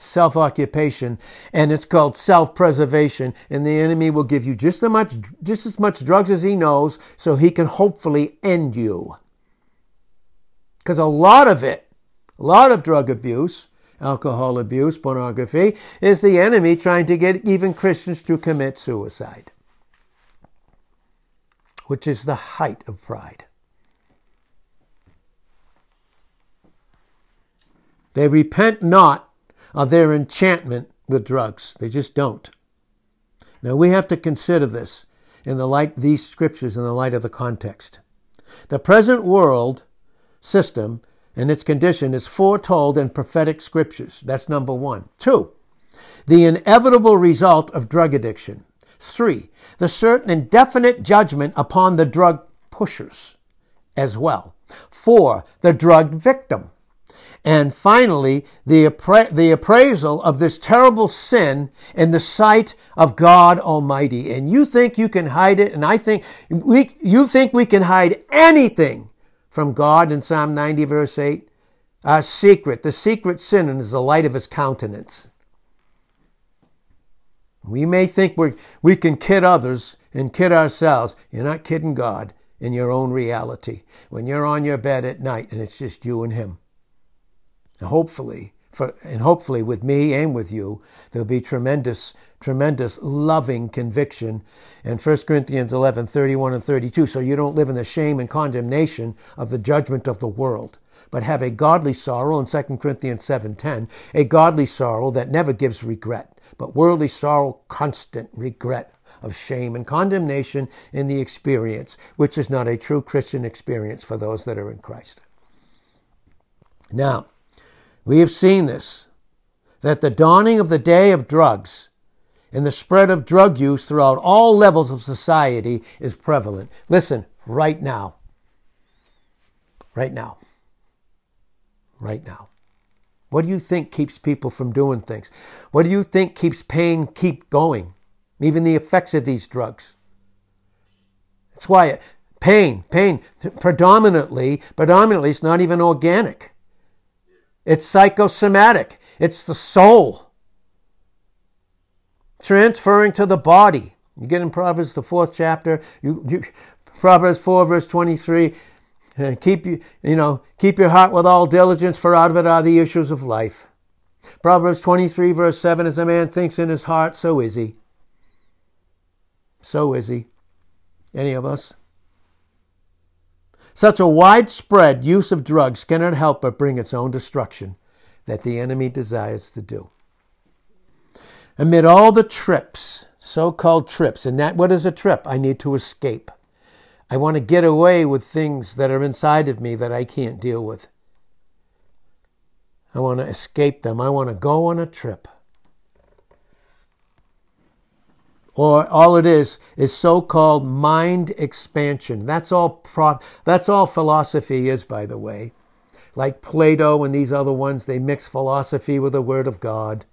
Speaker 1: self occupation, and it's called self preservation. And the enemy will give you just as much just as much drugs as he knows, so he can hopefully end you. Because a lot of it, A lot of drug abuse, alcohol abuse, pornography is the enemy trying to get even Christians to commit suicide, which is the height of pride. They repent not of their enchantment with drugs. They just don't. Now we have to consider this in the light these scriptures in the light of the context. The present world system and its condition is foretold in prophetic scriptures. That's number one. Two, the inevitable result of drug addiction. Three, the certain and definite judgment upon the drug pushers as well. Four, the drug victim. And finally, the, appra- the appraisal of this terrible sin in the sight of God Almighty. And you think you can hide it, and I think we, you think we can hide anything from God in Psalm 90, verse 8? Our secret, the secret sin is the light of his countenance. We may think we we can kid others and kid ourselves. You're not kidding God in your own reality. When you're on your bed at night and it's just you and him. And hopefully, for, and hopefully with me and with you, there'll be tremendous, tremendous loving conviction in 1 Corinthians 11, 31 and 32. So you don't live in the shame and condemnation of the judgment of the world, but have a godly sorrow in 2 Corinthians 7:10, a godly sorrow that never gives regret, but worldly sorrow, constant regret of shame and condemnation in the experience, which is not a true Christian experience for those that are in Christ. Now, we have seen this that the dawning of the day of drugs and the spread of drug use throughout all levels of society is prevalent. Listen, right now. Right now. Right now. What do you think keeps people from doing things? What do you think keeps pain keep going? Even the effects of these drugs. That's why pain, pain, predominantly, predominantly, it's not even organic. It's psychosomatic. It's the soul transferring to the body. You get in Proverbs, the fourth chapter, you, you, Proverbs 4, verse 23. Uh, keep you, you know, keep your heart with all diligence, for out of it are the issues of life. Proverbs 23, verse 7 As a man thinks in his heart, so is he. So is he. Any of us? Such a widespread use of drugs cannot help but bring its own destruction that the enemy desires to do. Amid all the trips, so called trips, and that what is a trip? I need to escape. I want to get away with things that are inside of me that I can't deal with. I want to escape them. I want to go on a trip. Or all it is is so-called mind expansion. That's all pro- that's all philosophy is by the way. Like Plato and these other ones, they mix philosophy with the word of God.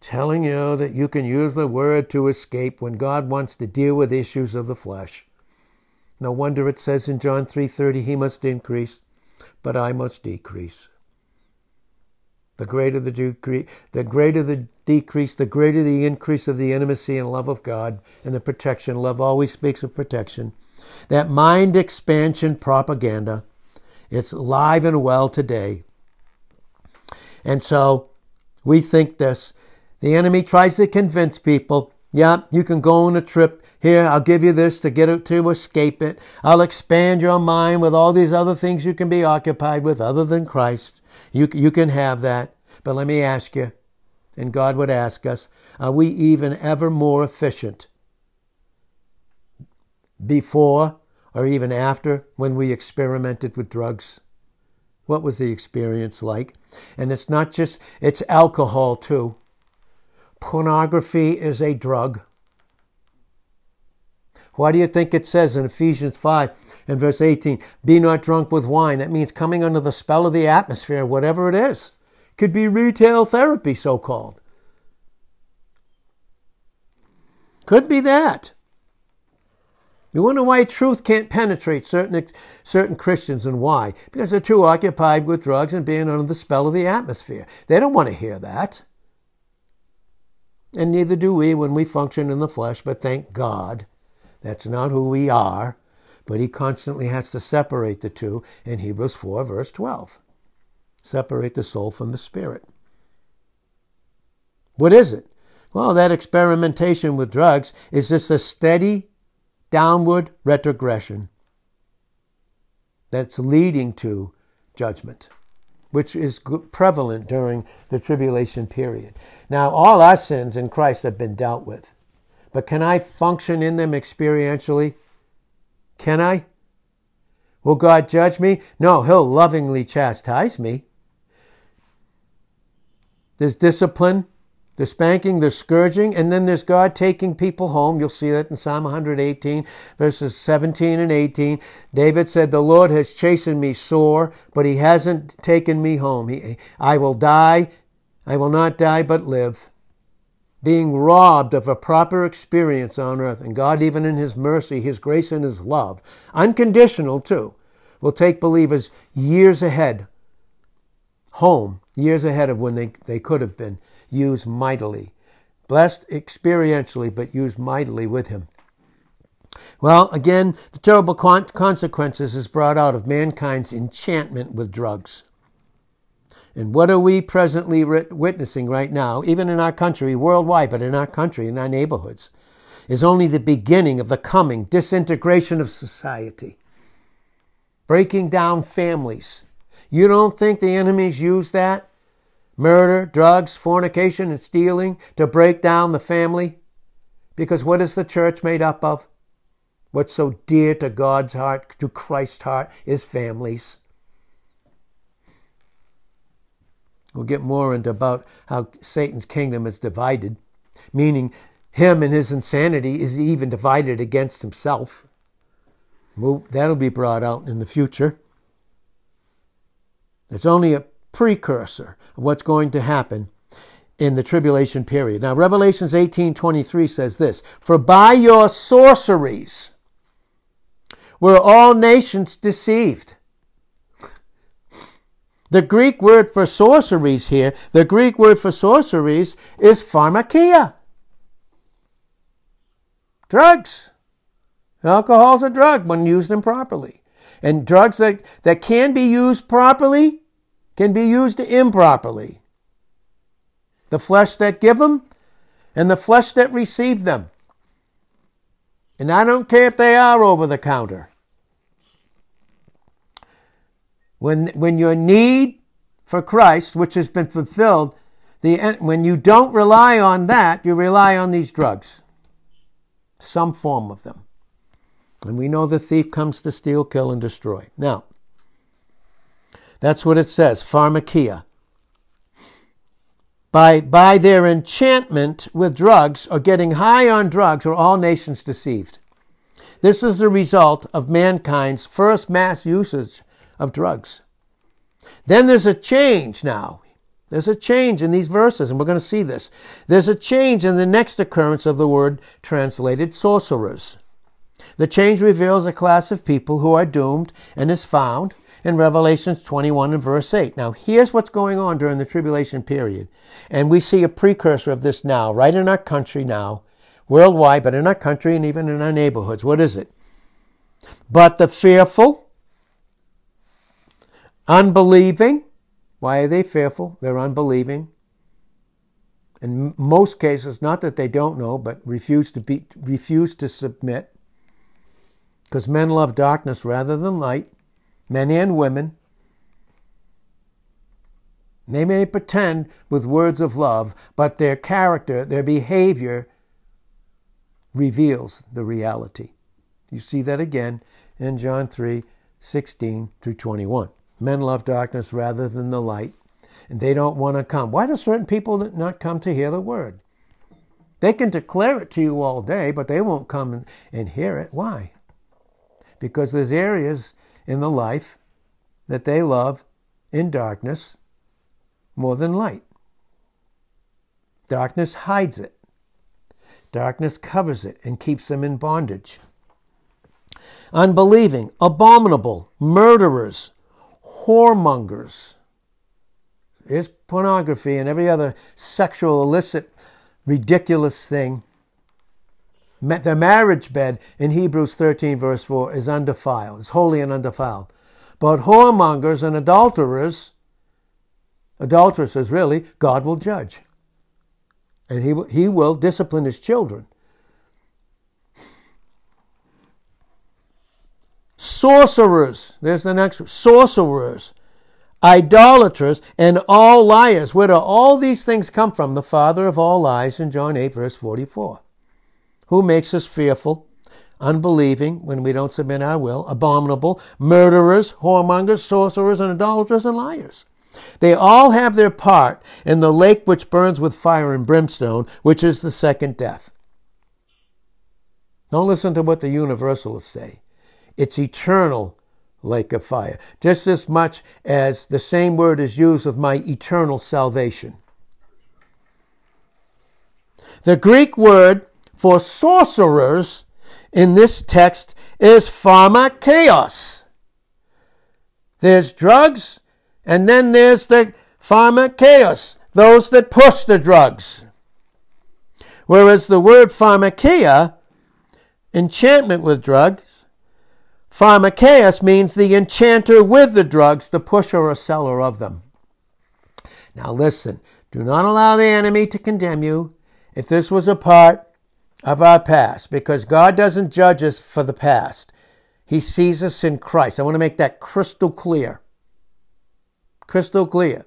Speaker 1: Telling you that you can use the word to escape when God wants to deal with issues of the flesh. No wonder it says in John 3:30 he must increase, but I must decrease. The greater the decrease, the greater the decrease, the greater the increase of the intimacy and love of God and the protection. Love always speaks of protection. That mind expansion propaganda, it's live and well today. And so we think this. The enemy tries to convince people, yeah, you can go on a trip. Here, I'll give you this to get it to escape it. I'll expand your mind with all these other things you can be occupied with other than Christ. You, you can have that. But let me ask you, and God would ask us, are we even ever more efficient before or even after when we experimented with drugs? What was the experience like? And it's not just, it's alcohol too. Pornography is a drug. Why do you think it says in Ephesians 5 and verse 18, be not drunk with wine? That means coming under the spell of the atmosphere, whatever it is. Could be retail therapy, so called. Could be that. You wonder why truth can't penetrate certain, certain Christians and why? Because they're too occupied with drugs and being under the spell of the atmosphere. They don't want to hear that. And neither do we when we function in the flesh, but thank God that's not who we are. But he constantly has to separate the two in Hebrews 4, verse 12. separate the soul from the spirit. What is it? Well, that experimentation with drugs is just a steady downward retrogression that's leading to judgment, which is prevalent during the tribulation period. Now, all our sins in Christ have been dealt with, but can I function in them experientially? Can I? Will God judge me? No, He'll lovingly chastise me. There's discipline, the spanking, the scourging, and then there's God taking people home. You'll see that in Psalm 118, verses 17 and 18. David said, The Lord has chastened me sore, but he hasn't taken me home. He, I will die, I will not die, but live. Being robbed of a proper experience on earth, and God, even in His mercy, His grace, and His love, unconditional too, will take believers years ahead, home, years ahead of when they, they could have been used mightily. Blessed experientially, but used mightily with him. Well, again, the terrible consequences is brought out of mankind's enchantment with drugs. And what are we presently witnessing right now, even in our country, worldwide, but in our country, in our neighborhoods, is only the beginning of the coming disintegration of society, breaking down families. You don't think the enemies use that? Murder, drugs, fornication, and stealing to break down the family? Because what is the church made up of? What's so dear to God's heart, to Christ's heart, is families. We'll get more into about how Satan's kingdom is divided, meaning him and his insanity is even divided against himself. Well, that'll be brought out in the future. It's only a precursor of what's going to happen in the tribulation period. Now Revelations 18:23 says this, "For by your sorceries were all nations deceived." The Greek word for sorceries here, the Greek word for sorceries is pharmakeia. Drugs. Alcohol's a drug when used improperly. And drugs that, that can be used properly can be used improperly. The flesh that give them and the flesh that receive them. And I don't care if they are over the counter. When, when your need for Christ, which has been fulfilled, the, when you don't rely on that, you rely on these drugs, some form of them. And we know the thief comes to steal, kill, and destroy. Now, that's what it says, pharmakeia. By, by their enchantment with drugs or getting high on drugs are all nations deceived. This is the result of mankind's first mass usage of drugs. Then there's a change now. There's a change in these verses, and we're going to see this. There's a change in the next occurrence of the word translated sorcerers. The change reveals a class of people who are doomed and is found in Revelations 21 and verse 8. Now, here's what's going on during the tribulation period. And we see a precursor of this now, right in our country now, worldwide, but in our country and even in our neighborhoods. What is it? But the fearful, unbelieving, why are they fearful? They're unbelieving. In most cases, not that they don't know, but refuse to be refuse to submit. Because men love darkness rather than light men and women. They may pretend with words of love, but their character, their behavior reveals the reality. You see that again in John 3 16 through 21. Men love darkness rather than the light, and they don't want to come. Why do certain people not come to hear the word? They can declare it to you all day, but they won't come and hear it. Why? Because there's areas in the life that they love in darkness more than light. Darkness hides it. Darkness covers it and keeps them in bondage. Unbelieving, abominable, murderers, whoremongers. Is pornography and every other sexual, illicit, ridiculous thing the marriage bed in Hebrews 13, verse 4, is undefiled, is holy and undefiled. But whoremongers and adulterers adulteresses, really, God will judge. And he, he will discipline his children. Sorcerers, there's the next one. Sorcerers, idolaters, and all liars. Where do all these things come from? The father of all lies in John 8, verse 44. Who makes us fearful, unbelieving when we don't submit our will, abominable, murderers, whoremongers, sorcerers, and idolaters and liars. They all have their part in the lake which burns with fire and brimstone, which is the second death. Don't listen to what the universalists say. It's eternal lake of fire, just as much as the same word is used of my eternal salvation. The Greek word for sorcerers in this text is pharmakeos. There's drugs, and then there's the pharmakeos, those that push the drugs. Whereas the word pharmakeia, enchantment with drugs, pharmakeos means the enchanter with the drugs, the pusher or seller of them. Now listen, do not allow the enemy to condemn you. If this was a part of our past because God doesn't judge us for the past. He sees us in Christ. I want to make that crystal clear. Crystal clear.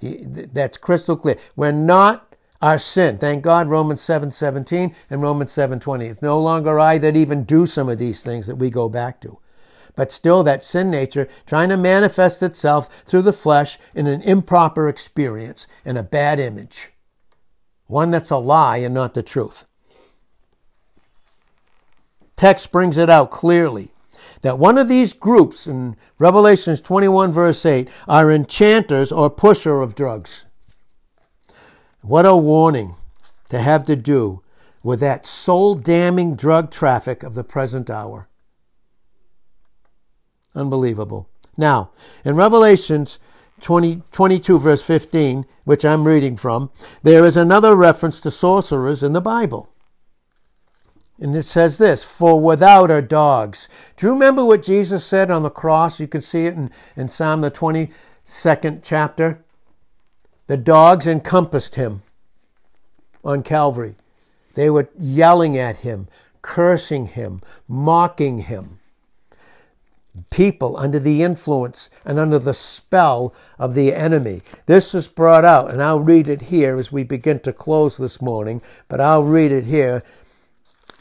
Speaker 1: That's crystal clear. We're not our sin. Thank God, Romans 7 17 and Romans 7 20. It's no longer I that even do some of these things that we go back to. But still, that sin nature trying to manifest itself through the flesh in an improper experience, in a bad image. One that's a lie and not the truth text brings it out clearly that one of these groups in Revelations 21, verse 8, are enchanters or pusher of drugs. What a warning to have to do with that soul damning drug traffic of the present hour. Unbelievable. Now, in Revelations 20, 22, verse 15, which I'm reading from, there is another reference to sorcerers in the Bible. And it says this, for without are dogs. Do you remember what Jesus said on the cross? You can see it in, in Psalm the 22nd chapter. The dogs encompassed him on Calvary. They were yelling at him, cursing him, mocking him. People under the influence and under the spell of the enemy. This is brought out, and I'll read it here as we begin to close this morning, but I'll read it here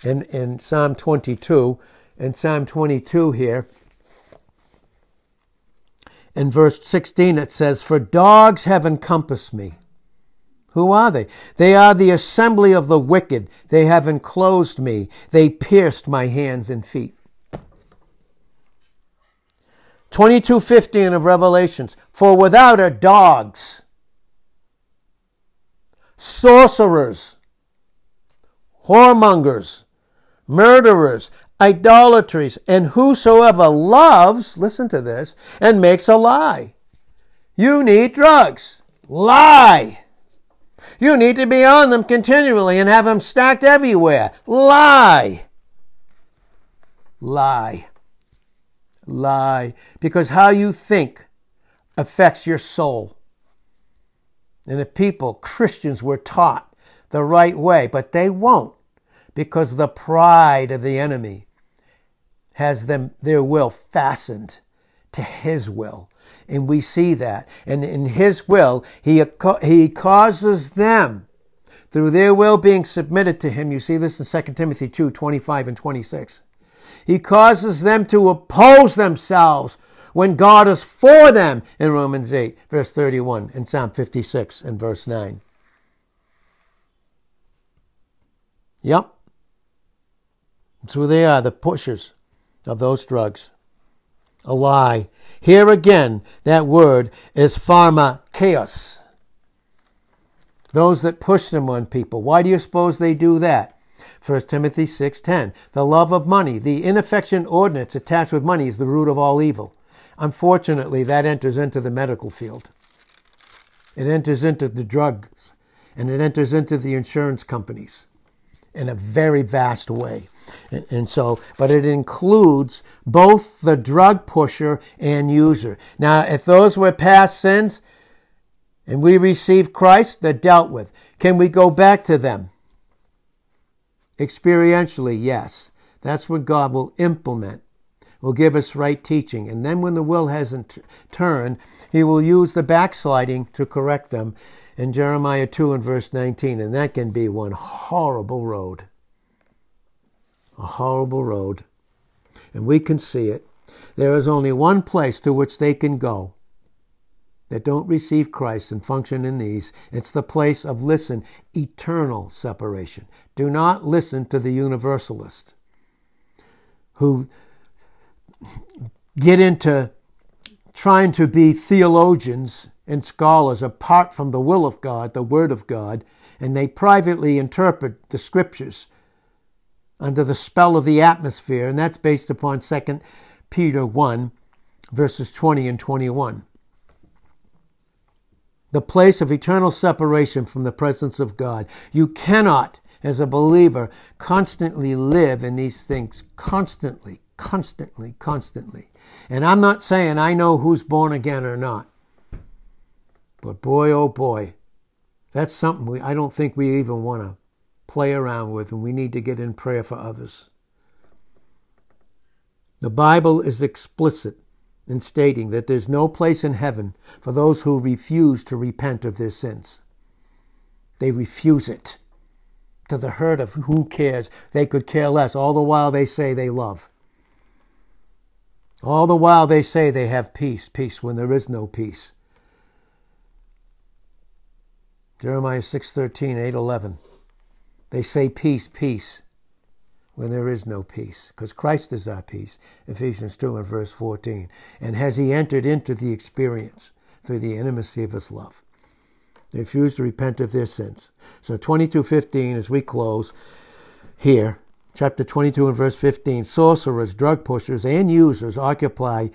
Speaker 1: in, in Psalm 22. In Psalm 22 here, in verse 16, it says, For dogs have encompassed me. Who are they? They are the assembly of the wicked. They have enclosed me. They pierced my hands and feet. 22:15 of Revelations, for without are dogs, sorcerers, whoremongers, murderers, idolatries, and whosoever loves, listen to this, and makes a lie. You need drugs. Lie. You need to be on them continually and have them stacked everywhere. Lie. Lie. Lie. Because how you think affects your soul. And the people, Christians, were taught the right way, but they won't because the pride of the enemy has them their will fastened to his will. And we see that. And in his will he he causes them through their will being submitted to him you see this in 2 timothy 2 25 and 26 he causes them to oppose themselves when god is for them in romans 8 verse 31 and psalm 56 and verse 9 yep so they are, the pushers of those drugs. A lie. Here again, that word is pharmakeos. Those that push them on people. Why do you suppose they do that? 1 Timothy 6:10. The love of money, the ineffectual ordinance attached with money is the root of all evil. Unfortunately, that enters into the medical field. It enters into the drugs and it enters into the insurance companies in a very vast way. And, so, but it includes both the drug pusher and user. Now, if those were past sins, and we receive Christ, they're dealt with. Can we go back to them? Experientially, yes. That's when God will implement, will give us right teaching. And then when the will hasn't t- turned, he will use the backsliding to correct them in Jeremiah 2 and verse 19. And that can be one horrible road. A horrible road. And we can see it. There is only one place to which they can go that don't receive Christ and function in these. It's the place of, listen, eternal separation. Do not listen to the universalist who get into trying to be theologians and scholars apart from the will of God, the Word of God, and they privately interpret the Scriptures under the spell of the atmosphere, and that's based upon 2 Peter 1, verses 20 and 21 the place of eternal separation from the presence of God. You cannot, as a believer, constantly live in these things, constantly, constantly, constantly. And I'm not saying I know who's born again or not. But boy, oh boy, that's something we, I don't think we even want to play around with, and we need to get in prayer for others. The Bible is explicit in stating that there's no place in heaven for those who refuse to repent of their sins. They refuse it to the hurt of who cares. They could care less, all the while they say they love. All the while they say they have peace, peace when there is no peace. Jeremiah 6:13, 8:11. They say peace, peace when there is no peace, because Christ is our peace, Ephesians 2 and verse 14. And has he entered into the experience through the intimacy of his love? They refuse to repent of their sins. So 22:15 as we close here, chapter 22 and verse 15, sorcerers, drug pushers, and users occupy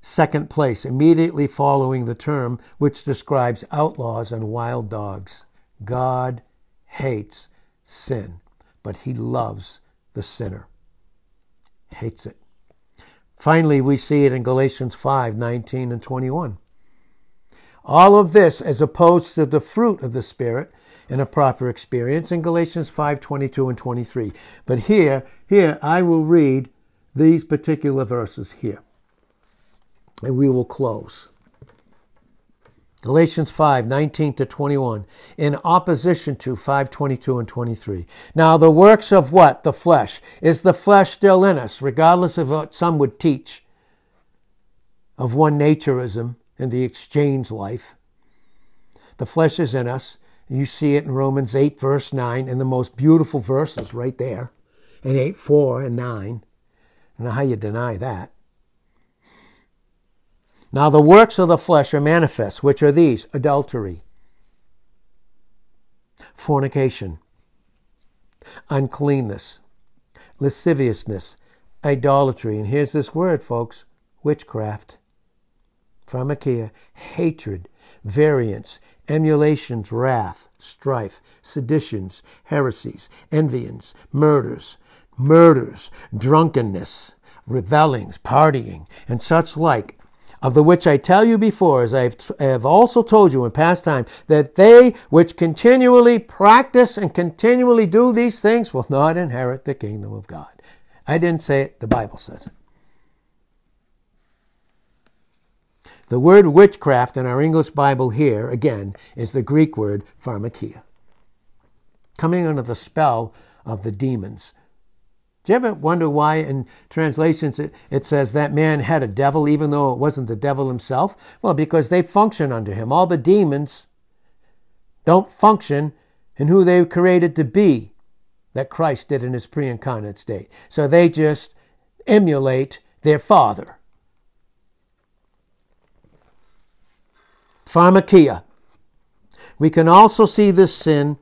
Speaker 1: second place, immediately following the term which describes outlaws and wild dogs. God hates sin, but he loves the sinner. Hates it. Finally, we see it in Galatians 5 19 and 21. All of this as opposed to the fruit of the Spirit in a proper experience in Galatians 5 22 and 23. But here, here, I will read these particular verses here. And we will close. Galatians 5, 19 to 21, in opposition to 5, 22 and 23. Now, the works of what? The flesh. Is the flesh still in us, regardless of what some would teach of one naturism and the exchange life? The flesh is in us. You see it in Romans 8, verse 9, and the most beautiful verses right there, in 8, 4 and 9. I know how you deny that. Now the works of the flesh are manifest, which are these? Adultery, fornication, uncleanness, lasciviousness, idolatry, and here's this word, folks witchcraft, pharmakeia, hatred, variance, emulations, wrath, strife, seditions, heresies, envyings, murders, murders, drunkenness, revellings, partying, and such like of the which I tell you before, as I have also told you in past time, that they which continually practice and continually do these things will not inherit the kingdom of God. I didn't say it, the Bible says it. The word witchcraft in our English Bible here, again, is the Greek word pharmakeia, coming under the spell of the demons do you ever wonder why in translations it, it, says that man had a devil even though it wasn't the devil himself? Well, because they function under him. All the demons don't function in who they were created to be that Christ did in his pre incarnate state. So they just emulate their father. Pharmakeia. We can also see this sin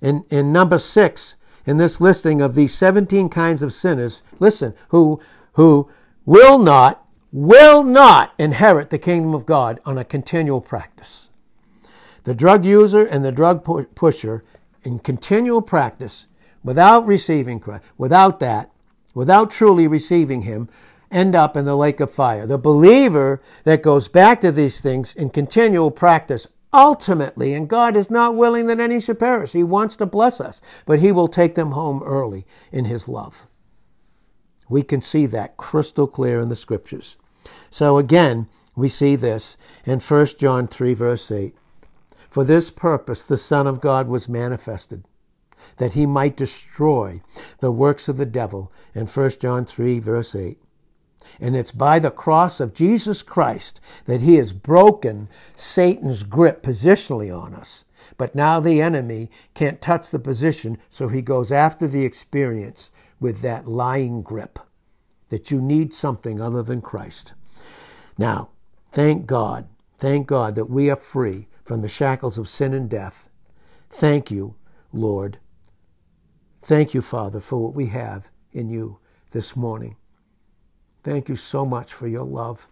Speaker 1: in, in number six in this listing of these 17 kinds of sinners, listen, who, who will not, will not inherit the kingdom of God on a continual practice. The drug user and the drug pusher in continual practice without receiving Christ, without that, without truly receiving Him, end up in the lake of fire. The believer that goes back to these things in continual practice ultimately. And God is not willing that any should perish. He wants to bless us, but He will take them home early in His love. We can see that crystal clear in the scriptures. So again, we see this in 1 John 3, verse 8. For this purpose the Son of God was manifested, that he might destroy the works of the devil in 1 John 3, verse 8. And it's by the cross of Jesus Christ that he has broken Satan's grip positionally on us. But now the enemy can't touch the position, so he goes after the experience with that lying grip that you need something other than Christ. Now, thank God, thank God that we are free from the shackles of sin and death. Thank you, Lord. Thank you, Father, for what we have in you this morning. Thank you so much for your love.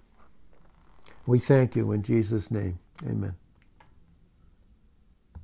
Speaker 1: We thank you in Jesus' name. Amen.